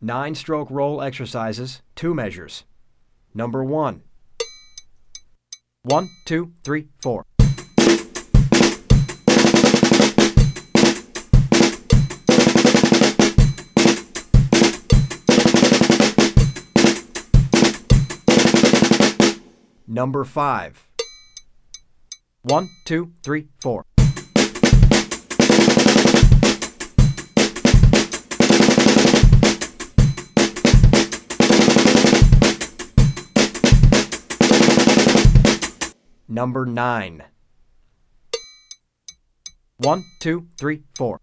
Nine stroke roll exercises, two measures. Number one. One, two, three, four. Number five. One, two, three, four. Number nine. One, two, three, four.